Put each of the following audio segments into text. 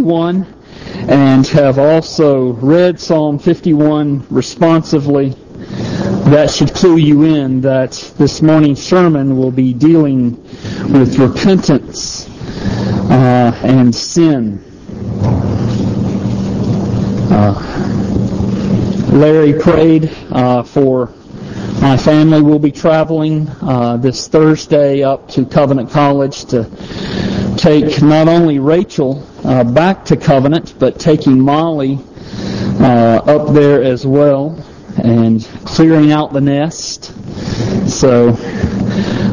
51 and have also read Psalm 51 responsively, that should clue you in that this morning's sermon will be dealing with repentance uh, and sin. Uh, Larry prayed uh, for my family. will be traveling uh, this Thursday up to Covenant College to take not only Rachel uh, back to Covenant, but taking Molly uh, up there as well and clearing out the nest. So,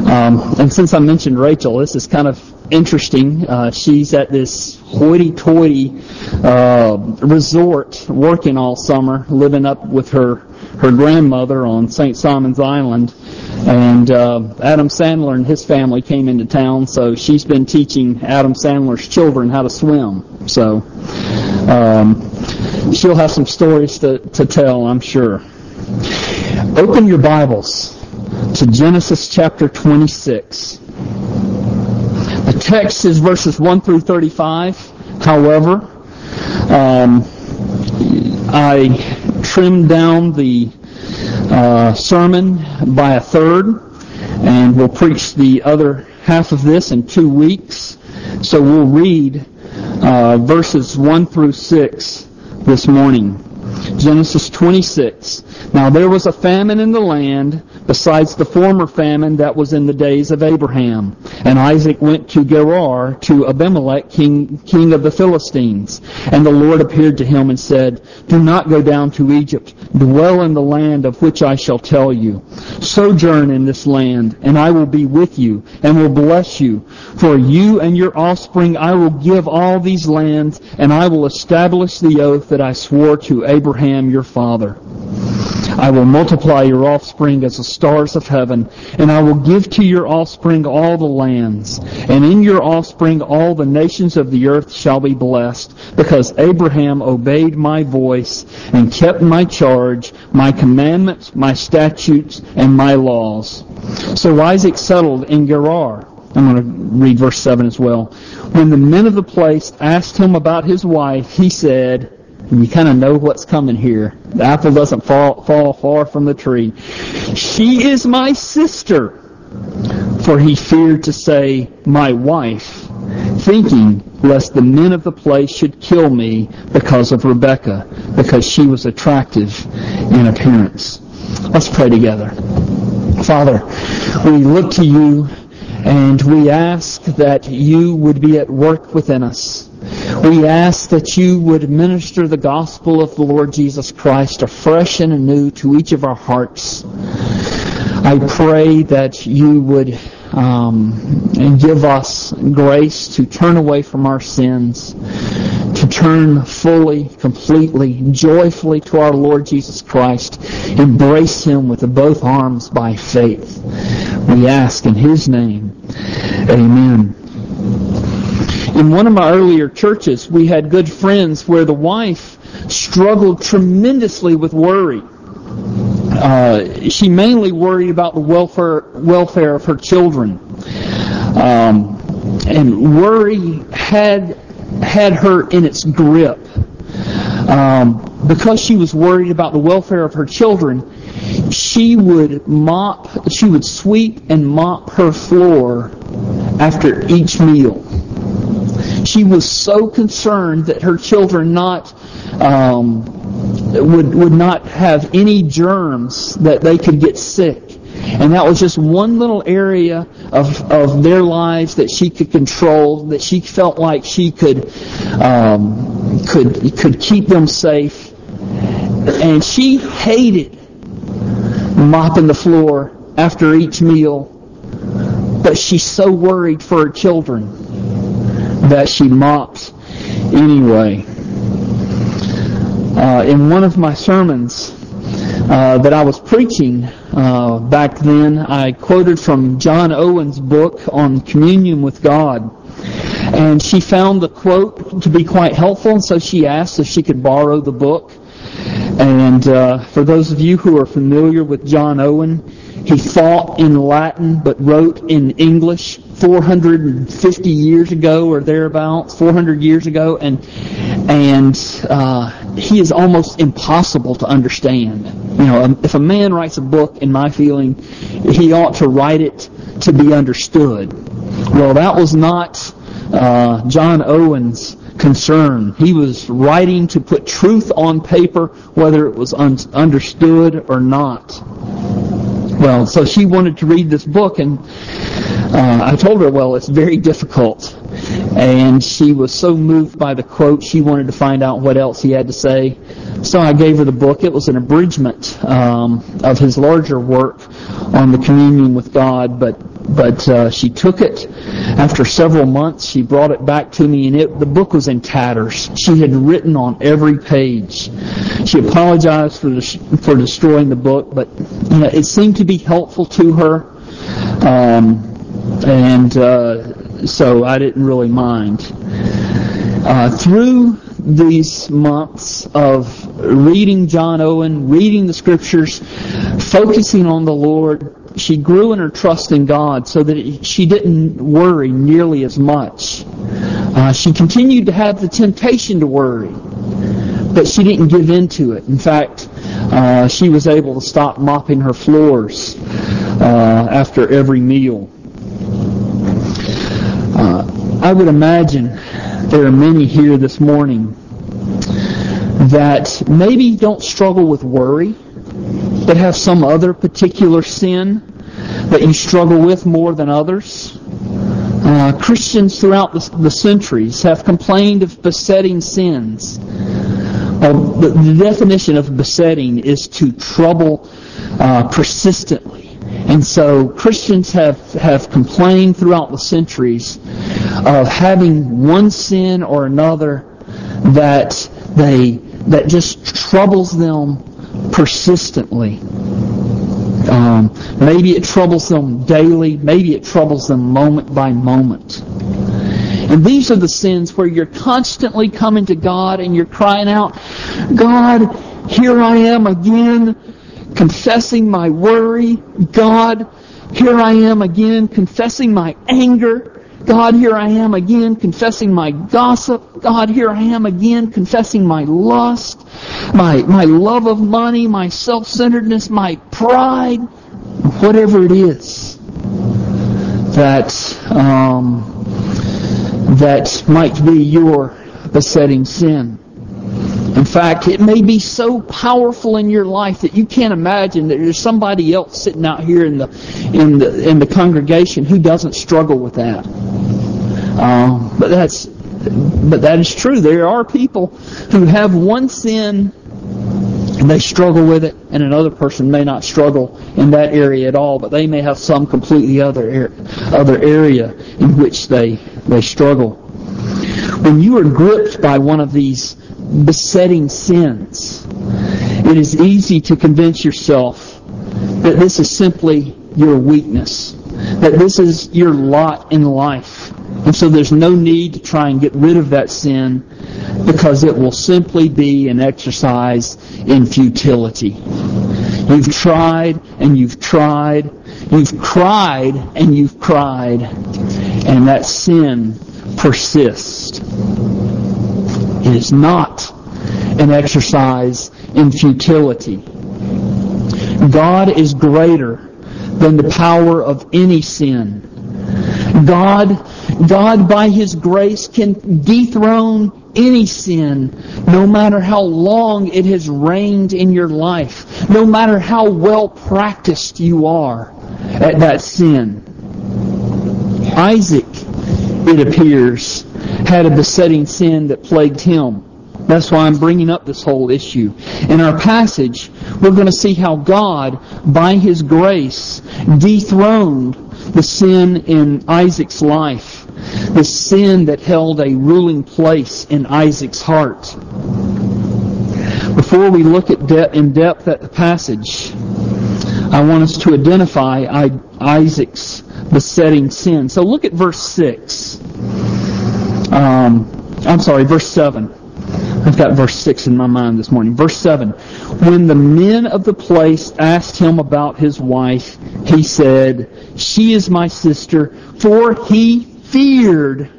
um, and since I mentioned Rachel, this is kind of interesting. Uh, she's at this hoity-toity uh, resort working all summer, living up with her her grandmother on St. Simons Island. And uh, Adam Sandler and his family came into town, so she's been teaching Adam Sandler's children how to swim. So um, she'll have some stories to, to tell, I'm sure. Open your Bibles to Genesis chapter 26. The text is verses 1 through 35. However, um, I trimmed down the uh, sermon by a third, and we'll preach the other half of this in two weeks. So we'll read uh, verses 1 through 6 this morning. Genesis 26. Now there was a famine in the land besides the former famine that was in the days of Abraham. And Isaac went to Gerar to Abimelech, king, king of the Philistines. And the Lord appeared to him and said, Do not go down to Egypt. Dwell in the land of which I shall tell you. Sojourn in this land, and I will be with you, and will bless you. For you and your offspring I will give all these lands, and I will establish the oath that I swore to Abraham your father. I will multiply your offspring as the stars of heaven, and I will give to your offspring all the lands. And in your offspring all the nations of the earth shall be blessed, because Abraham obeyed my voice and kept my charge, my commandments, my statutes, and my laws. So Isaac settled in Gerar. I'm going to read verse 7 as well. When the men of the place asked him about his wife, he said, you kind of know what's coming here. The apple doesn't fall, fall far from the tree. She is my sister. For he feared to say, my wife, thinking lest the men of the place should kill me because of Rebekah, because she was attractive in appearance. Let's pray together. Father, we look to you and we ask that you would be at work within us. We ask that you would minister the gospel of the Lord Jesus Christ afresh and anew to each of our hearts. I pray that you would um, give us grace to turn away from our sins, to turn fully, completely, joyfully to our Lord Jesus Christ, embrace Him with both arms by faith. We ask in His name. Amen. In one of my earlier churches, we had good friends where the wife struggled tremendously with worry. Uh, she mainly worried about the welfare welfare of her children, um, and worry had had her in its grip. Um, because she was worried about the welfare of her children, she would mop, she would sweep and mop her floor after each meal. She was so concerned that her children not um, would would not have any germs that they could get sick. And that was just one little area of, of their lives that she could control, that she felt like she could um, could could keep them safe. And she hated mopping the floor after each meal, but she's so worried for her children that she mops anyway. Uh, in one of my sermons uh, that I was preaching uh, back then, I quoted from John Owen's book on communion with God. And she found the quote to be quite helpful, and so she asked if she could borrow the book. And uh, for those of you who are familiar with John Owen, he fought in Latin but wrote in English 450 years ago or thereabouts, 400 years ago, and and uh, he is almost impossible to understand. You know, if a man writes a book, in my feeling, he ought to write it to be understood. Well, that was not uh, John Owen's concern. He was writing to put truth on paper, whether it was un- understood or not. Well, so she wanted to read this book, and uh, I told her, well, it's very difficult. And she was so moved by the quote, she wanted to find out what else he had to say. So I gave her the book. It was an abridgment um, of his larger work on the communion with God, but but uh, she took it after several months. She brought it back to me, and it, the book was in tatters. She had written on every page. She apologized for for destroying the book, but you know, it seemed to be helpful to her, um, and uh, so I didn't really mind. Uh, through these months of reading John Owen, reading the scriptures, focusing on the Lord, she grew in her trust in God so that she didn't worry nearly as much. Uh, she continued to have the temptation to worry, but she didn't give in to it. In fact, uh, she was able to stop mopping her floors uh, after every meal. Uh, I would imagine there are many here this morning that maybe don't struggle with worry, but have some other particular sin that you struggle with more than others. Uh, Christians throughout the, the, centuries have complained of besetting sins. Uh, the, the, definition of besetting is to trouble uh, persistently. And so Christians have, have complained throughout the centuries of having one sin or another that they that just troubles them persistently. Um, maybe it troubles them daily. Maybe it troubles them moment by moment. And these are the sins where you're constantly coming to God and you're crying out, God, here I am again, confessing my worry. God, here I am again, confessing my anger. God, here I am again confessing my gossip. God, here I am again confessing my lust, my, my love of money, my self-centeredness, my pride, whatever it is that, um, that might be your besetting sin. In fact, it may be so powerful in your life that you can't imagine that there's somebody else sitting out here in the in the in the congregation who doesn't struggle with that. Um, but that's but that is true. There are people who have one sin and they struggle with it, and another person may not struggle in that area at all, but they may have some completely other other area in which they they struggle. When you are gripped by one of these besetting sins, it is easy to convince yourself that this is simply your weakness, that this is your lot in life. And so there's no need to try and get rid of that sin because it will simply be an exercise in futility. You've tried and you've tried, you've cried and you've cried, and that sin persists. It is not an exercise in futility. God is greater than the power of any sin. God, God by His grace can dethrone any sin, no matter how long it has reigned in your life, no matter how well practiced you are at that sin. Isaac, it appears, had a besetting sin that plagued him. That's why I'm bringing up this whole issue. In our passage, we're going to see how God, by His grace, dethroned the sin in Isaac's life, the sin that held a ruling place in Isaac's heart. Before we look at de- in depth at the passage, I want us to identify Isaac's besetting sin. So look at verse 6. Um, I'm sorry, verse 7. I've got verse 6 in my mind this morning. Verse 7. When the men of the place asked him about his wife, he said, She is my sister, for he feared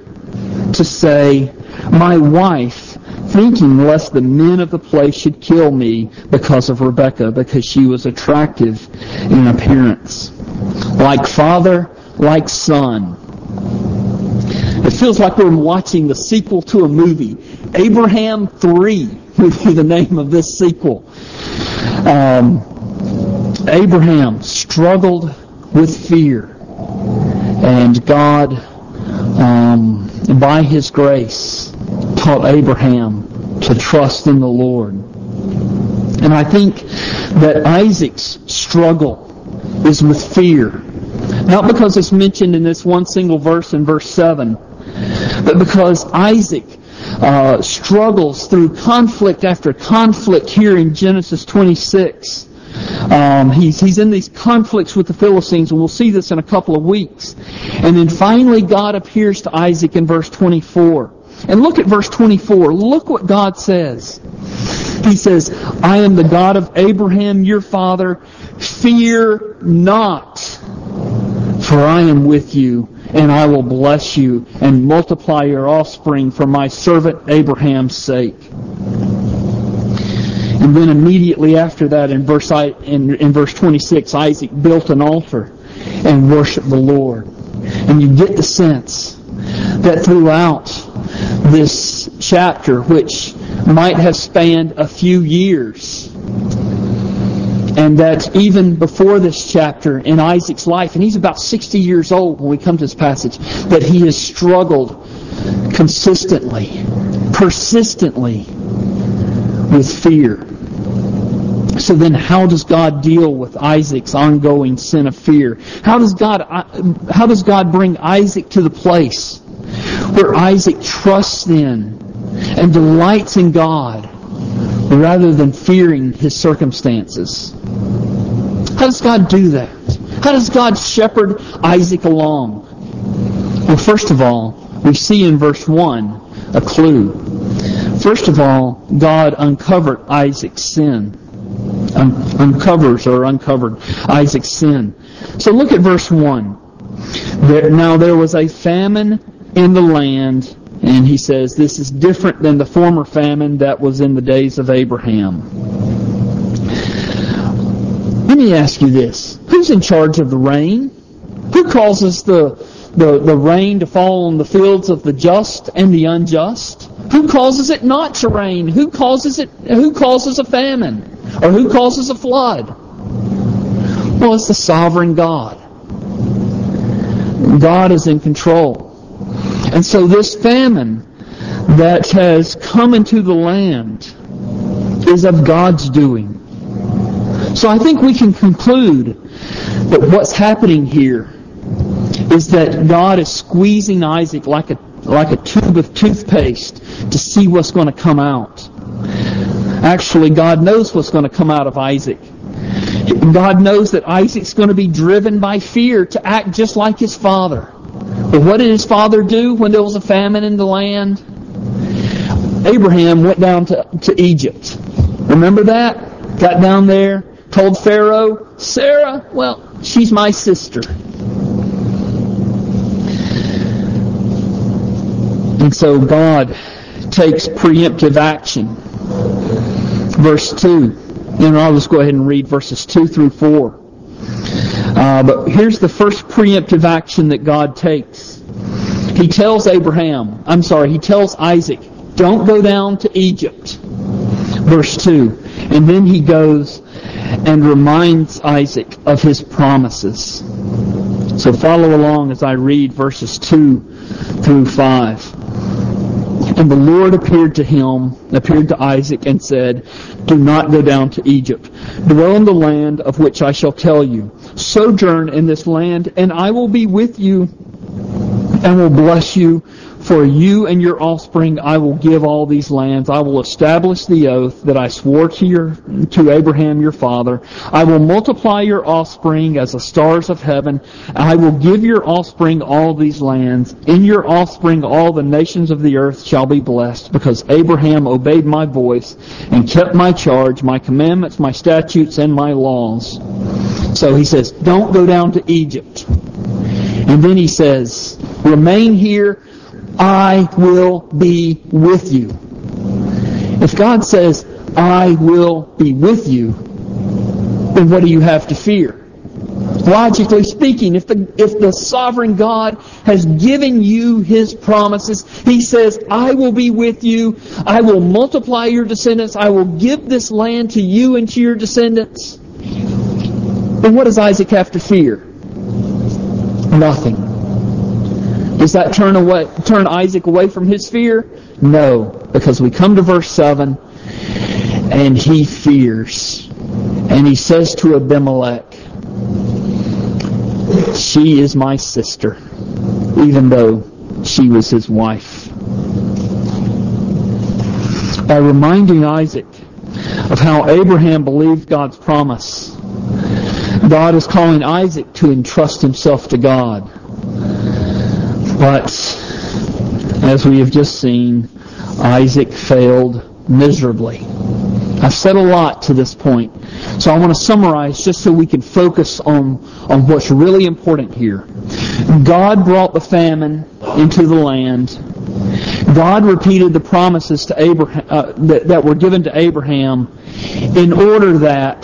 to say, My wife, thinking lest the men of the place should kill me because of Rebekah, because she was attractive in appearance. Like father, like son. It feels like we're watching the sequel to a movie. Abraham 3 would be the name of this sequel. Um, Abraham struggled with fear, and God, um, by His grace, taught Abraham to trust in the Lord. And I think that Isaac's struggle is with fear. Not because it's mentioned in this one single verse in verse 7, but because Isaac uh, struggles through conflict after conflict here in Genesis 26. Um, he's, he's in these conflicts with the Philistines, and we'll see this in a couple of weeks. And then finally God appears to Isaac in verse 24. And look at verse 24. Look what God says. He says, I am the God of Abraham, your father. Fear not, for I am with you and I will bless you and multiply your offspring for my servant Abraham's sake. And then immediately after that, in verse in, in verse 26, Isaac built an altar and worshiped the Lord. And you get the sense that throughout this chapter, which might have spanned a few years, and that even before this chapter in Isaac's life, and he's about 60 years old when we come to this passage, that he has struggled consistently, persistently with fear. So then how does God deal with Isaac's ongoing sin of fear? How does God, uh, how does God bring Isaac to the place where Isaac trusts in and delights in God rather than fearing his circumstances? How does God do that? How does God shepherd Isaac along? Well, first of all, we see in verse 1 a clue. First of all, God uncovered Isaac's sin. Un- uncovers or uncovered Isaac's sin. So look at verse 1. There, now there was a famine in the land, and he says this is different than the former famine that was in the days of Abraham. Let me ask you this. Who's in charge of the rain? Who causes the, the, the rain to fall on the fields of the just and the unjust? Who causes it not to rain? Who causes it who causes a famine? Or who causes a flood? Well, it's the sovereign God. God is in control. And so this famine that has come into the land is of God's doing. So I think we can conclude that what's happening here is that God is squeezing Isaac like a like a tube of toothpaste to see what's going to come out. Actually, God knows what's going to come out of Isaac. God knows that Isaac's going to be driven by fear to act just like his father. But what did his father do when there was a famine in the land? Abraham went down to, to Egypt. Remember that? Got down there, told Pharaoh, Sarah, well, she's my sister. And so God takes preemptive action. Verse 2. And I'll just go ahead and read verses 2 through 4. Uh, but here's the first preemptive action that God takes. He tells Abraham, I'm sorry, he tells Isaac, don't go down to Egypt. Verse 2. And then he goes and reminds Isaac of his promises. So follow along as I read verses 2 through 5. And the Lord appeared to him, appeared to Isaac, and said, Do not go down to Egypt. Dwell in the land of which I shall tell you. Sojourn in this land, and I will be with you and will bless you For you and your offspring I will give all these lands. I will establish the oath that I swore to your to Abraham your father. I will multiply your offspring as the stars of heaven. I will give your offspring all these lands. In your offspring all the nations of the earth shall be blessed, because Abraham obeyed my voice and kept my charge, my commandments, my statutes, and my laws. So he says, don't go down to Egypt. And then he says, remain here I will be with you. If God says, I will be with you, then what do you have to fear? Logically speaking, if the, if the sovereign God has given you His promises, He says, I will be with you, I will multiply your descendants, I will give this land to you and to your descendants, then what does Isaac have to fear? Nothing. Does that turn away, turn Isaac away from his fear? No, because we come to verse 7 and he fears. And he says to Abimelech, She is my sister, even though she was his wife. By reminding Isaac of how Abraham believed God's promise, God is calling Isaac to entrust himself to God. But as we have just seen, Isaac failed miserably. I've said a lot to this point, so I want to summarize just so we can focus on, on what's really important here. God brought the famine into the land. God repeated the promises to Abraham uh, that, that were given to Abraham in order that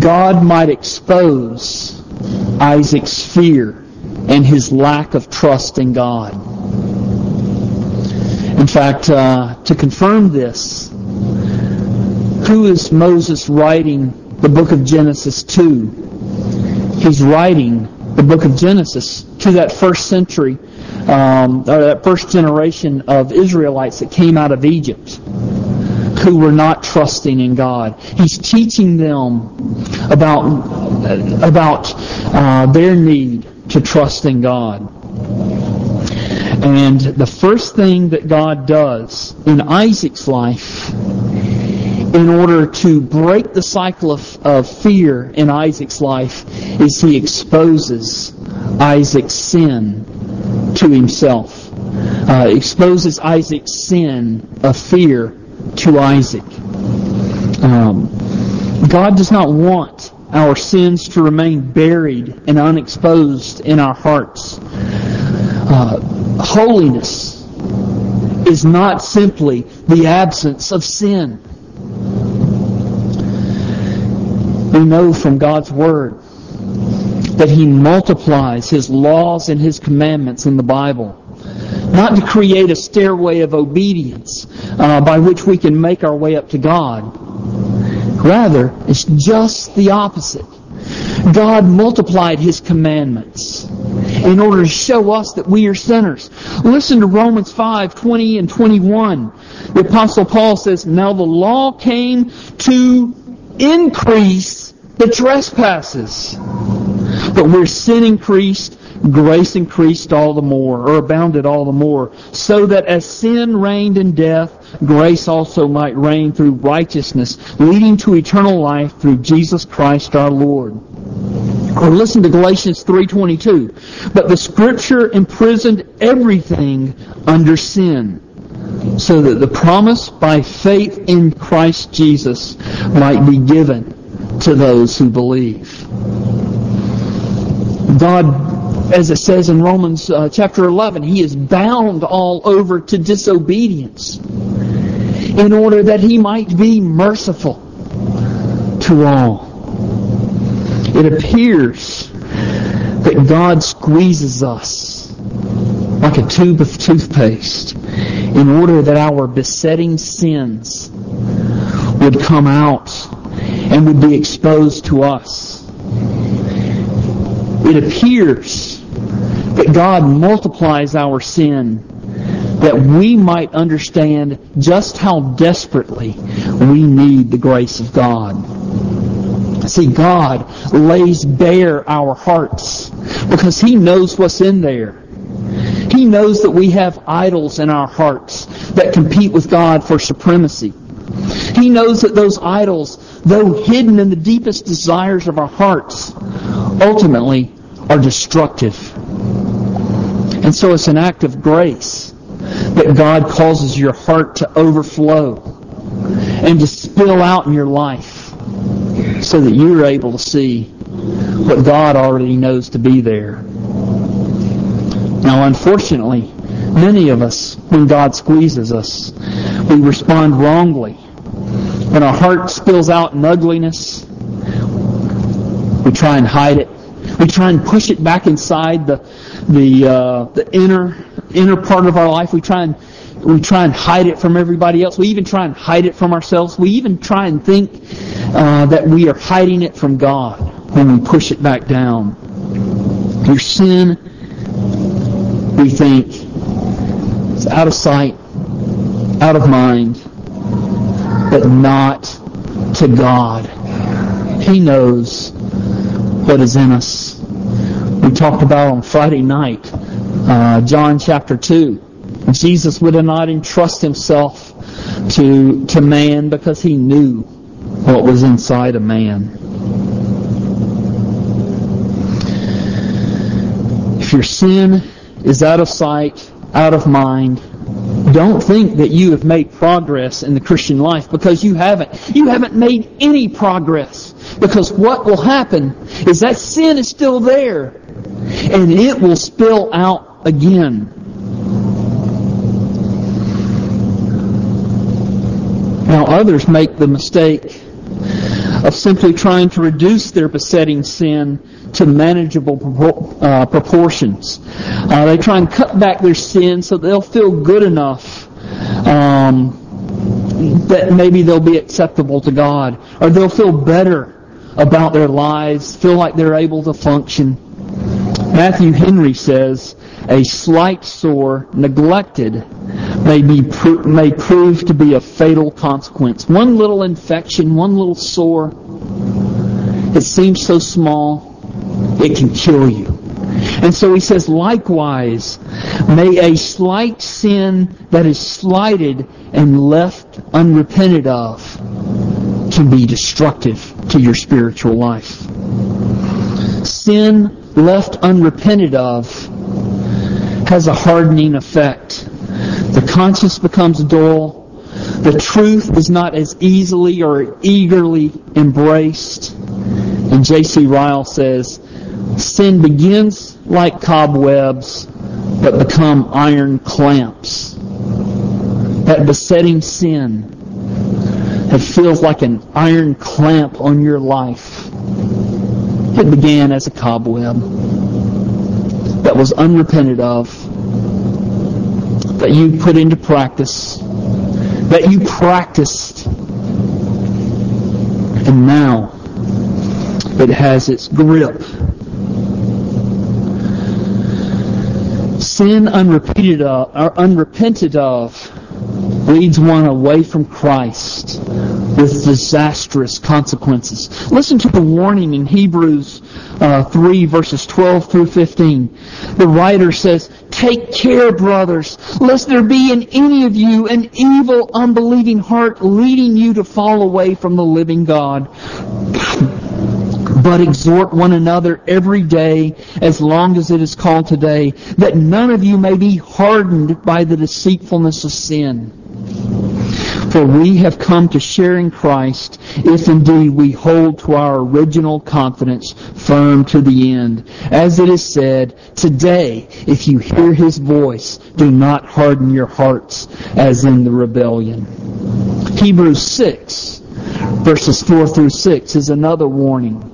God might expose Isaac's fear and his lack of trust in God. In fact, uh, to confirm this, who is Moses writing the book of Genesis to? He's writing the book of Genesis to that first century, um, or that first generation of Israelites that came out of Egypt who were not trusting in God. He's teaching them about about uh, their need to trust in God. And the first thing that God does in Isaac's life in order to break the cycle of, of fear in Isaac's life is he exposes Isaac's sin to himself. Uh, exposes Isaac's sin of fear to Isaac. Um, God does not want our sins to remain buried and unexposed in our hearts. Uh, holiness is not simply the absence of sin. We know from God's Word that He multiplies His laws and His commandments in the Bible. Not to create a stairway of obedience uh, by which we can make our way up to God, Rather, it's just the opposite. God multiplied His commandments in order to show us that we are sinners. Listen to Romans 5, 20 and 21. The Apostle Paul says, Now the law came to increase the trespasses. But where sin increased, grace increased all the more, or abounded all the more, so that as sin reigned in death, grace also might reign through righteousness, leading to eternal life through Jesus Christ our Lord. Or listen to Galatians 3.22. But the Scripture imprisoned everything under sin, so that the promise by faith in Christ Jesus might be given to those who believe. God, as it says in Romans uh, chapter 11, He is bound all over to disobedience in order that he might be merciful to all. It appears that God squeezes us like a tube of toothpaste in order that our besetting sins would come out and would be exposed to us. It appears that God multiplies our sin that we might understand just how desperately we need the grace of God. See, God lays bare our hearts because He knows what's in there. He knows that we have idols in our hearts that compete with God for supremacy. He knows that those idols, though hidden in the deepest desires of our hearts, ultimately are destructive. And so it's an act of grace that God causes your heart to overflow and to spill out in your life so that you're able to see what God already knows to be there. Now, unfortunately, many of us, when God squeezes us, we respond wrongly. When our heart spills out in ugliness, we try and hide it. We try and push it back inside the the uh, the inner inner part of our life. We try and we try and hide it from everybody else. We even try and hide it from ourselves. We even try and think uh, that we are hiding it from God when we push it back down. Your sin, we think, is out of sight, out of mind, but not to God. He knows what is in us. We talked about on Friday night, uh, John chapter 2. Jesus would not entrust himself to, to man because he knew what was inside a man. If your sin is out of sight, out of mind, don't think that you have made progress in the Christian life because you haven't. You haven't made any progress. Because what will happen is that sin is still there and it will spill out again. Now others make the mistake of simply trying to reduce their besetting sin to manageable uh, proportions. Uh, they try and cut back their sin so they'll feel good enough um, that maybe they'll be acceptable to God, or they'll feel better about their lives, feel like they're able to function. Matthew Henry says, a slight sore, neglected, may be may prove to be a fatal consequence. One little infection, one little sore, it seems so small, it can kill you. And so he says, likewise, may a slight sin that is slighted and left unrepented of can be destructive to your spiritual life. Sin left unrepented of has a hardening effect. The conscience becomes dull. The truth is not as easily or eagerly embraced. And J.C. Ryle says, sin begins like cobwebs, but become iron clamps. That besetting sin that feels like an iron clamp on your life. It began as a cobweb that was unrepented of, that you put into practice, that you practiced, and now it has its grip. Sin unrepeated of, or unrepented of leads one away from Christ with disastrous consequences. Listen to the warning in Hebrews uh, 3 verses 12 through 15. The writer says, Take care, brothers, lest there be in any of you an evil, unbelieving heart leading you to fall away from the living God. But exhort one another every day as long as it is called today, that none of you may be hardened by the deceitfulness of sin. For we have come to share in Christ if indeed we hold to our original confidence firm to the end. As it is said, today, if you hear his voice, do not harden your hearts as in the rebellion. Hebrews 6, verses 4 through 6 is another warning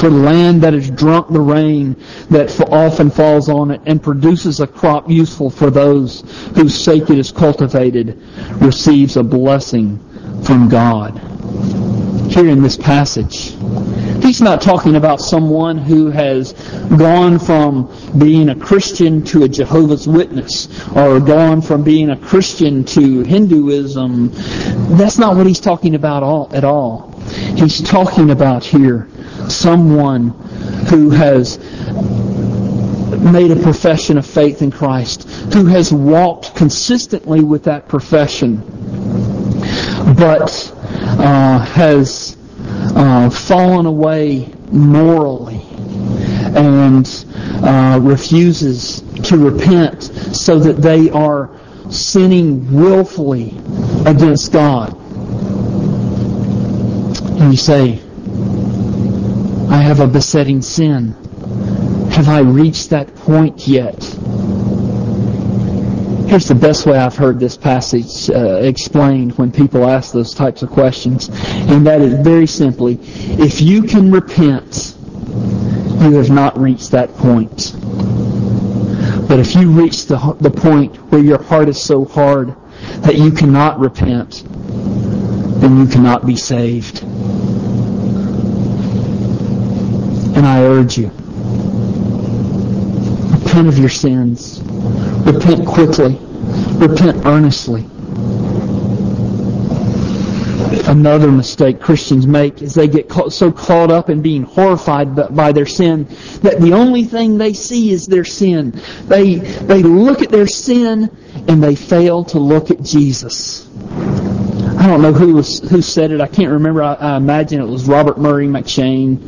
For the land that has drunk the rain that often falls on it and produces a crop useful for those whose sake it is cultivated receives a blessing from God. Here in this passage, he's not talking about someone who has gone from being a Christian to a Jehovah's Witness or gone from being a Christian to Hinduism. That's not what he's talking about all, at all. He's talking about here someone who has made a profession of faith in Christ, who has walked consistently with that profession, but uh, has uh, fallen away morally and uh, refuses to repent so that they are sinning willfully against God. And you say, I have a besetting sin. Have I reached that point yet? Here's the best way I've heard this passage uh, explained when people ask those types of questions, and that is very simply, if you can repent, you have not reached that point. But if you reach the, the point where your heart is so hard that you cannot repent, then you cannot be saved. And I urge you, repent of your sins. Repent quickly. Repent earnestly. Another mistake Christians make is they get so caught up in being horrified by their sin that the only thing they see is their sin. They, they look at their sin and they fail to look at Jesus. I don't know who was, who said it. I can't remember. I, I imagine it was Robert Murray McCheyne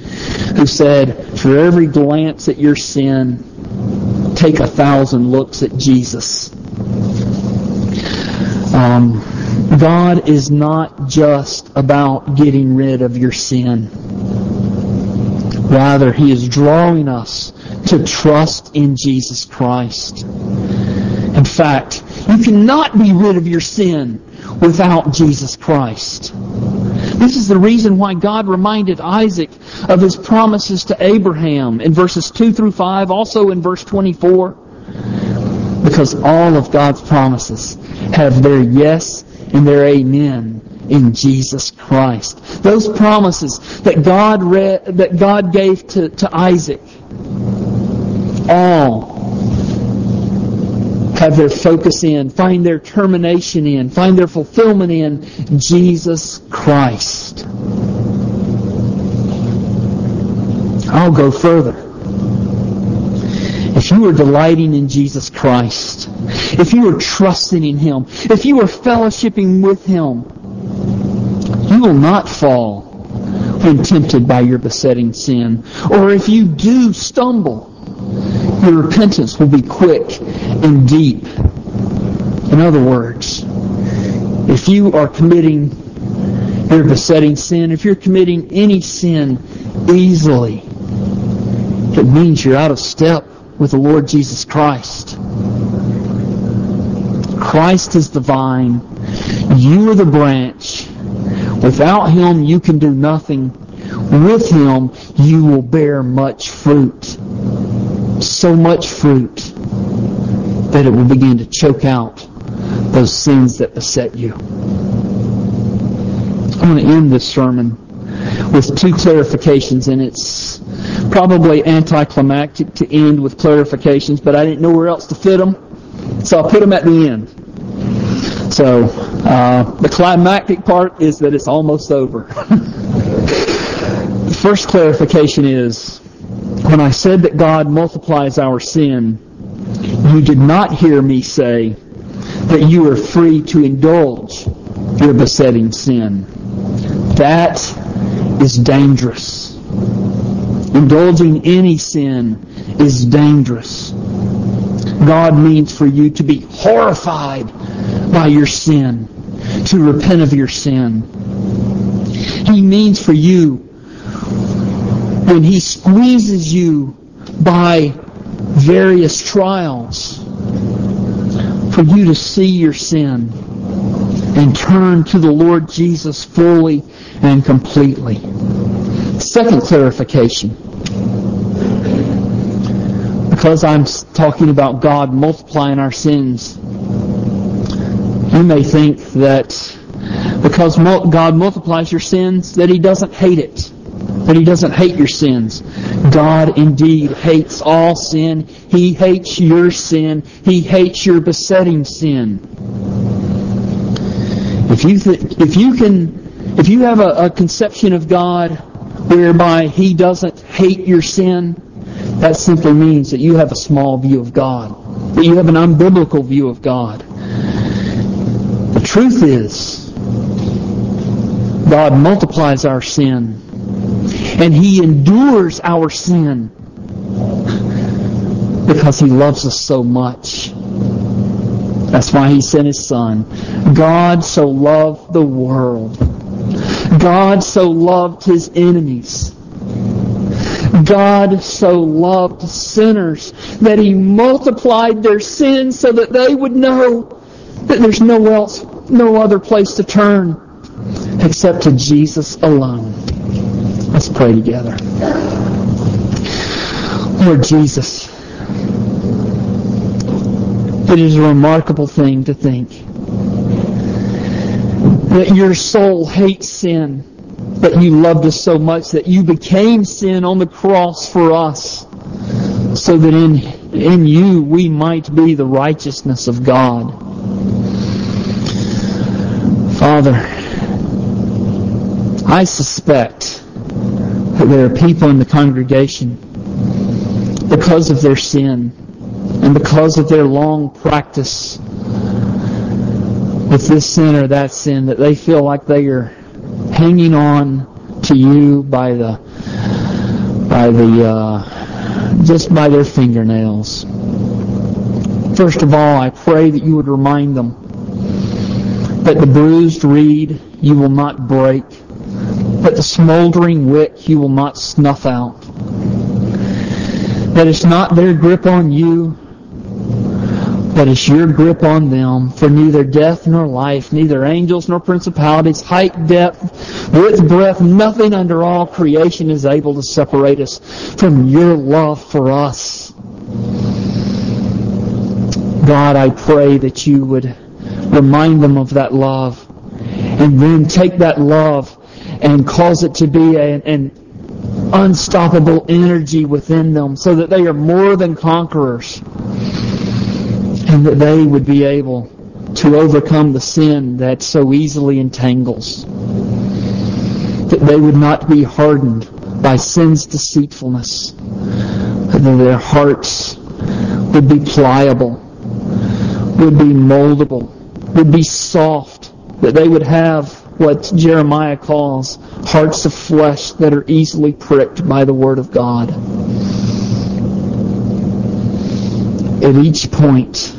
who said, "For every glance at your sin, take a thousand looks at Jesus." Um, God is not just about getting rid of your sin. Rather, He is drawing us to trust in Jesus Christ. In fact, you cannot be rid of your sin without Jesus Christ. This is the reason why God reminded Isaac of his promises to Abraham in verses 2 through 5, also in verse 24. Because all of God's promises have their yes and their amen in Jesus Christ. Those promises that God read, that God gave to, to Isaac, all have their focus in, find their termination in, find their fulfillment in Jesus Christ. I'll go further. If you are delighting in Jesus Christ, if you are trusting in Him, if you are fellowshipping with Him, you will not fall when tempted by your besetting sin. Or if you do stumble, your repentance will be quick and deep. In other words, if you are committing your besetting sin, if you're committing any sin easily, it means you're out of step with the Lord Jesus Christ. Christ is the vine. You are the branch. Without Him, you can do nothing. With Him, you will bear much fruit so much fruit that it will begin to choke out those sins that beset you. I want to end this sermon with two clarifications, and it's probably anticlimactic to end with clarifications, but I didn't know where else to fit them, so I'll put them at the end. So uh, the climactic part is that it's almost over. the first clarification is when I said that God multiplies our sin, you did not hear me say that you are free to indulge your besetting sin. That is dangerous. Indulging any sin is dangerous. God means for you to be horrified by your sin, to repent of your sin. He means for you when he squeezes you by various trials for you to see your sin and turn to the Lord Jesus fully and completely. Second clarification. Because I'm talking about God multiplying our sins, you may think that because God multiplies your sins, that He doesn't hate it. That He doesn't hate your sins. God indeed hates all sin. He hates your sin. He hates your besetting sin. If you th- if you can if you have a, a conception of God whereby He doesn't hate your sin, that simply means that you have a small view of God. That you have an unbiblical view of God. The truth is, God multiplies our sin and He endures our sin because He loves us so much. That's why He sent His Son. God so loved the world. God so loved His enemies. God so loved sinners that He multiplied their sins so that they would know that there's no else, no other place to turn except to Jesus alone. Let's pray together. Lord Jesus, it is a remarkable thing to think that your soul hates sin, that you loved us so much that you became sin on the cross for us, so that in, in you we might be the righteousness of God. Father, I suspect that there are people in the congregation because of their sin and because of their long practice with this sin or that sin that they feel like they are hanging on to you by the by the uh, just by their fingernails. First of all, I pray that you would remind them that the bruised reed you will not break, but the smoldering wick you will not snuff out. That it's not their grip on you, but it's your grip on them. For neither death nor life, neither angels nor principalities, height, depth, width, breadth, nothing under all creation is able to separate us from your love for us. God, I pray that you would remind them of that love and then take that love and cause it to be a, an unstoppable energy within them so that they are more than conquerors and that they would be able to overcome the sin that so easily entangles. That they would not be hardened by sin's deceitfulness. That their hearts would be pliable, would be moldable, would be soft. That they would have what Jeremiah calls hearts of flesh that are easily pricked by the Word of God. At each point,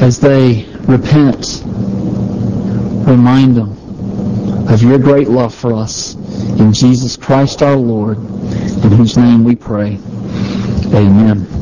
as they repent, remind them of your great love for us in Jesus Christ our Lord, in whose name we pray. Amen.